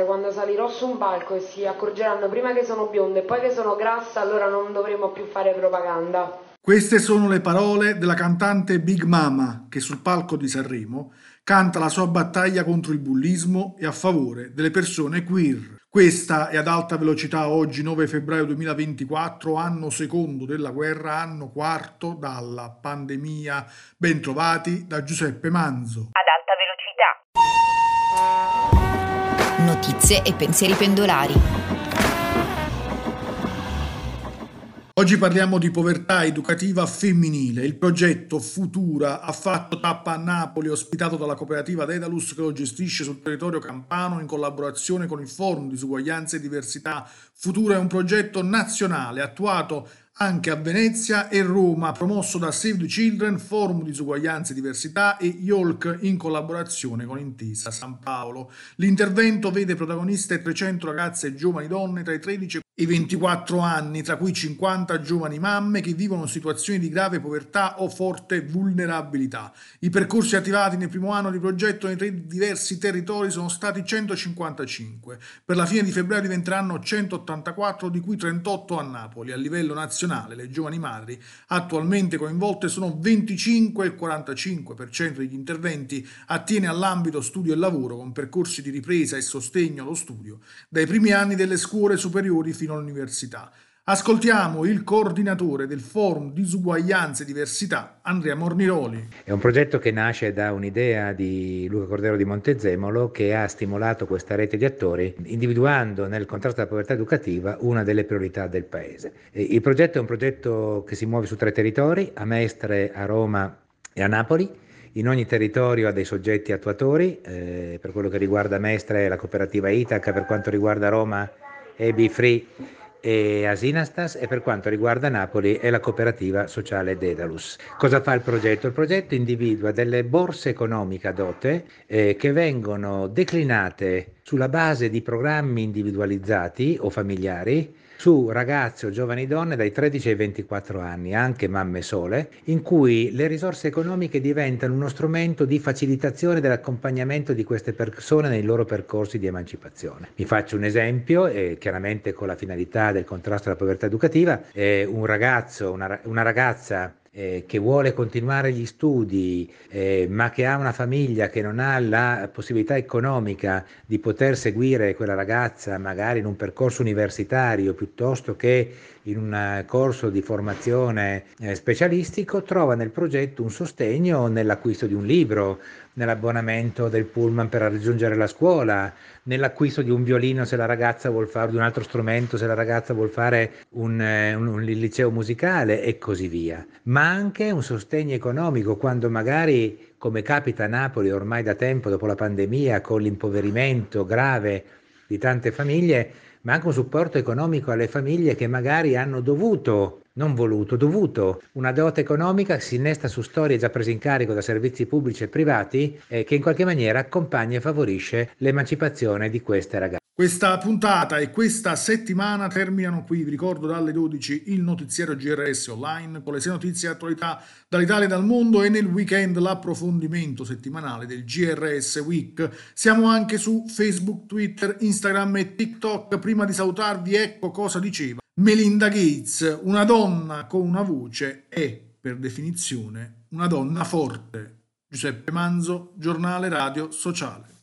ragazze quando salirò su un palco e si accorgeranno prima che sono bionda e poi che sono grassa, allora non dovremo più fare propaganda. Queste sono le parole della cantante Big Mama che sul palco di Sanremo canta la sua battaglia contro il bullismo e a favore delle persone queer. Questa è ad alta velocità oggi 9 febbraio 2024, anno secondo della guerra, anno quarto dalla pandemia. Bentrovati da Giuseppe Manzo. Notizie e pensieri pendolari. Oggi parliamo di povertà educativa femminile. Il progetto Futura ha fatto tappa a Napoli, ospitato dalla cooperativa Dedalus che lo gestisce sul territorio campano in collaborazione con il Forum Disuguaglianza e Diversità. Futura è un progetto nazionale attuato anche a Venezia e Roma, promosso da Save the Children, Forum Disuguaglianza e Diversità e Yolk in collaborazione con Intesa San Paolo. L'intervento vede protagoniste 300 ragazze e giovani donne tra i 13 e i 24 anni, tra cui 50 giovani mamme che vivono situazioni di grave povertà o forte vulnerabilità. I percorsi attivati nel primo anno di progetto nei tre diversi territori sono stati 155. Per la fine di febbraio diventeranno 184, di cui 38 a Napoli. A livello nazionale le giovani madri attualmente coinvolte sono 25 e il 45% degli interventi attiene all'ambito studio e lavoro con percorsi di ripresa e sostegno allo studio dai primi anni delle scuole superiori fino all'università. Ascoltiamo il coordinatore del Forum Disuguaglianza e Diversità, Andrea Morniroli. È un progetto che nasce da un'idea di Luca Cordero di Montezemolo che ha stimolato questa rete di attori individuando nel contrasto alla povertà educativa una delle priorità del Paese. Il progetto è un progetto che si muove su tre territori, a Mestre, a Roma e a Napoli. In ogni territorio ha dei soggetti attuatori, eh, per quello che riguarda Mestre la cooperativa Itaca, per quanto riguarda Roma EBI Free e Asinastas e per quanto riguarda Napoli è la cooperativa sociale Dedalus. Cosa fa il progetto? Il progetto individua delle borse economiche a dote eh, che vengono declinate sulla base di programmi individualizzati o familiari su ragazze o giovani donne dai 13 ai 24 anni, anche mamme sole, in cui le risorse economiche diventano uno strumento di facilitazione dell'accompagnamento di queste persone nei loro percorsi di emancipazione. Vi faccio un esempio, eh, chiaramente con la finalità del contrasto alla povertà educativa, eh, un ragazzo, una, una ragazza eh, che vuole continuare gli studi, eh, ma che ha una famiglia che non ha la possibilità economica di poter seguire quella ragazza magari in un percorso universitario piuttosto che in un corso di formazione eh, specialistico, trova nel progetto un sostegno nell'acquisto di un libro, nell'abbonamento del pullman per raggiungere la scuola, nell'acquisto di un violino se la ragazza vuole fare di un altro strumento, se la ragazza vuole fare un, eh, un, un liceo musicale e così via, ma anche un sostegno economico quando magari, come capita a Napoli ormai da tempo dopo la pandemia, con l'impoverimento grave di tante famiglie, ma anche un supporto economico alle famiglie che magari hanno dovuto, non voluto, dovuto una dote economica si innesta su storie già prese in carico da servizi pubblici e privati e che in qualche maniera accompagna e favorisce l'emancipazione di queste ragazze. Questa puntata e questa settimana terminano qui, vi ricordo dalle 12 il notiziario GRS online con le sei notizie e attualità dall'Italia e dal mondo e nel weekend l'approfondimento settimanale del GRS Week. Siamo anche su Facebook, Twitter, Instagram e TikTok. Prima di salutarvi ecco cosa diceva Melinda Gates, una donna con una voce è per definizione una donna forte. Giuseppe Manzo, giornale radio sociale.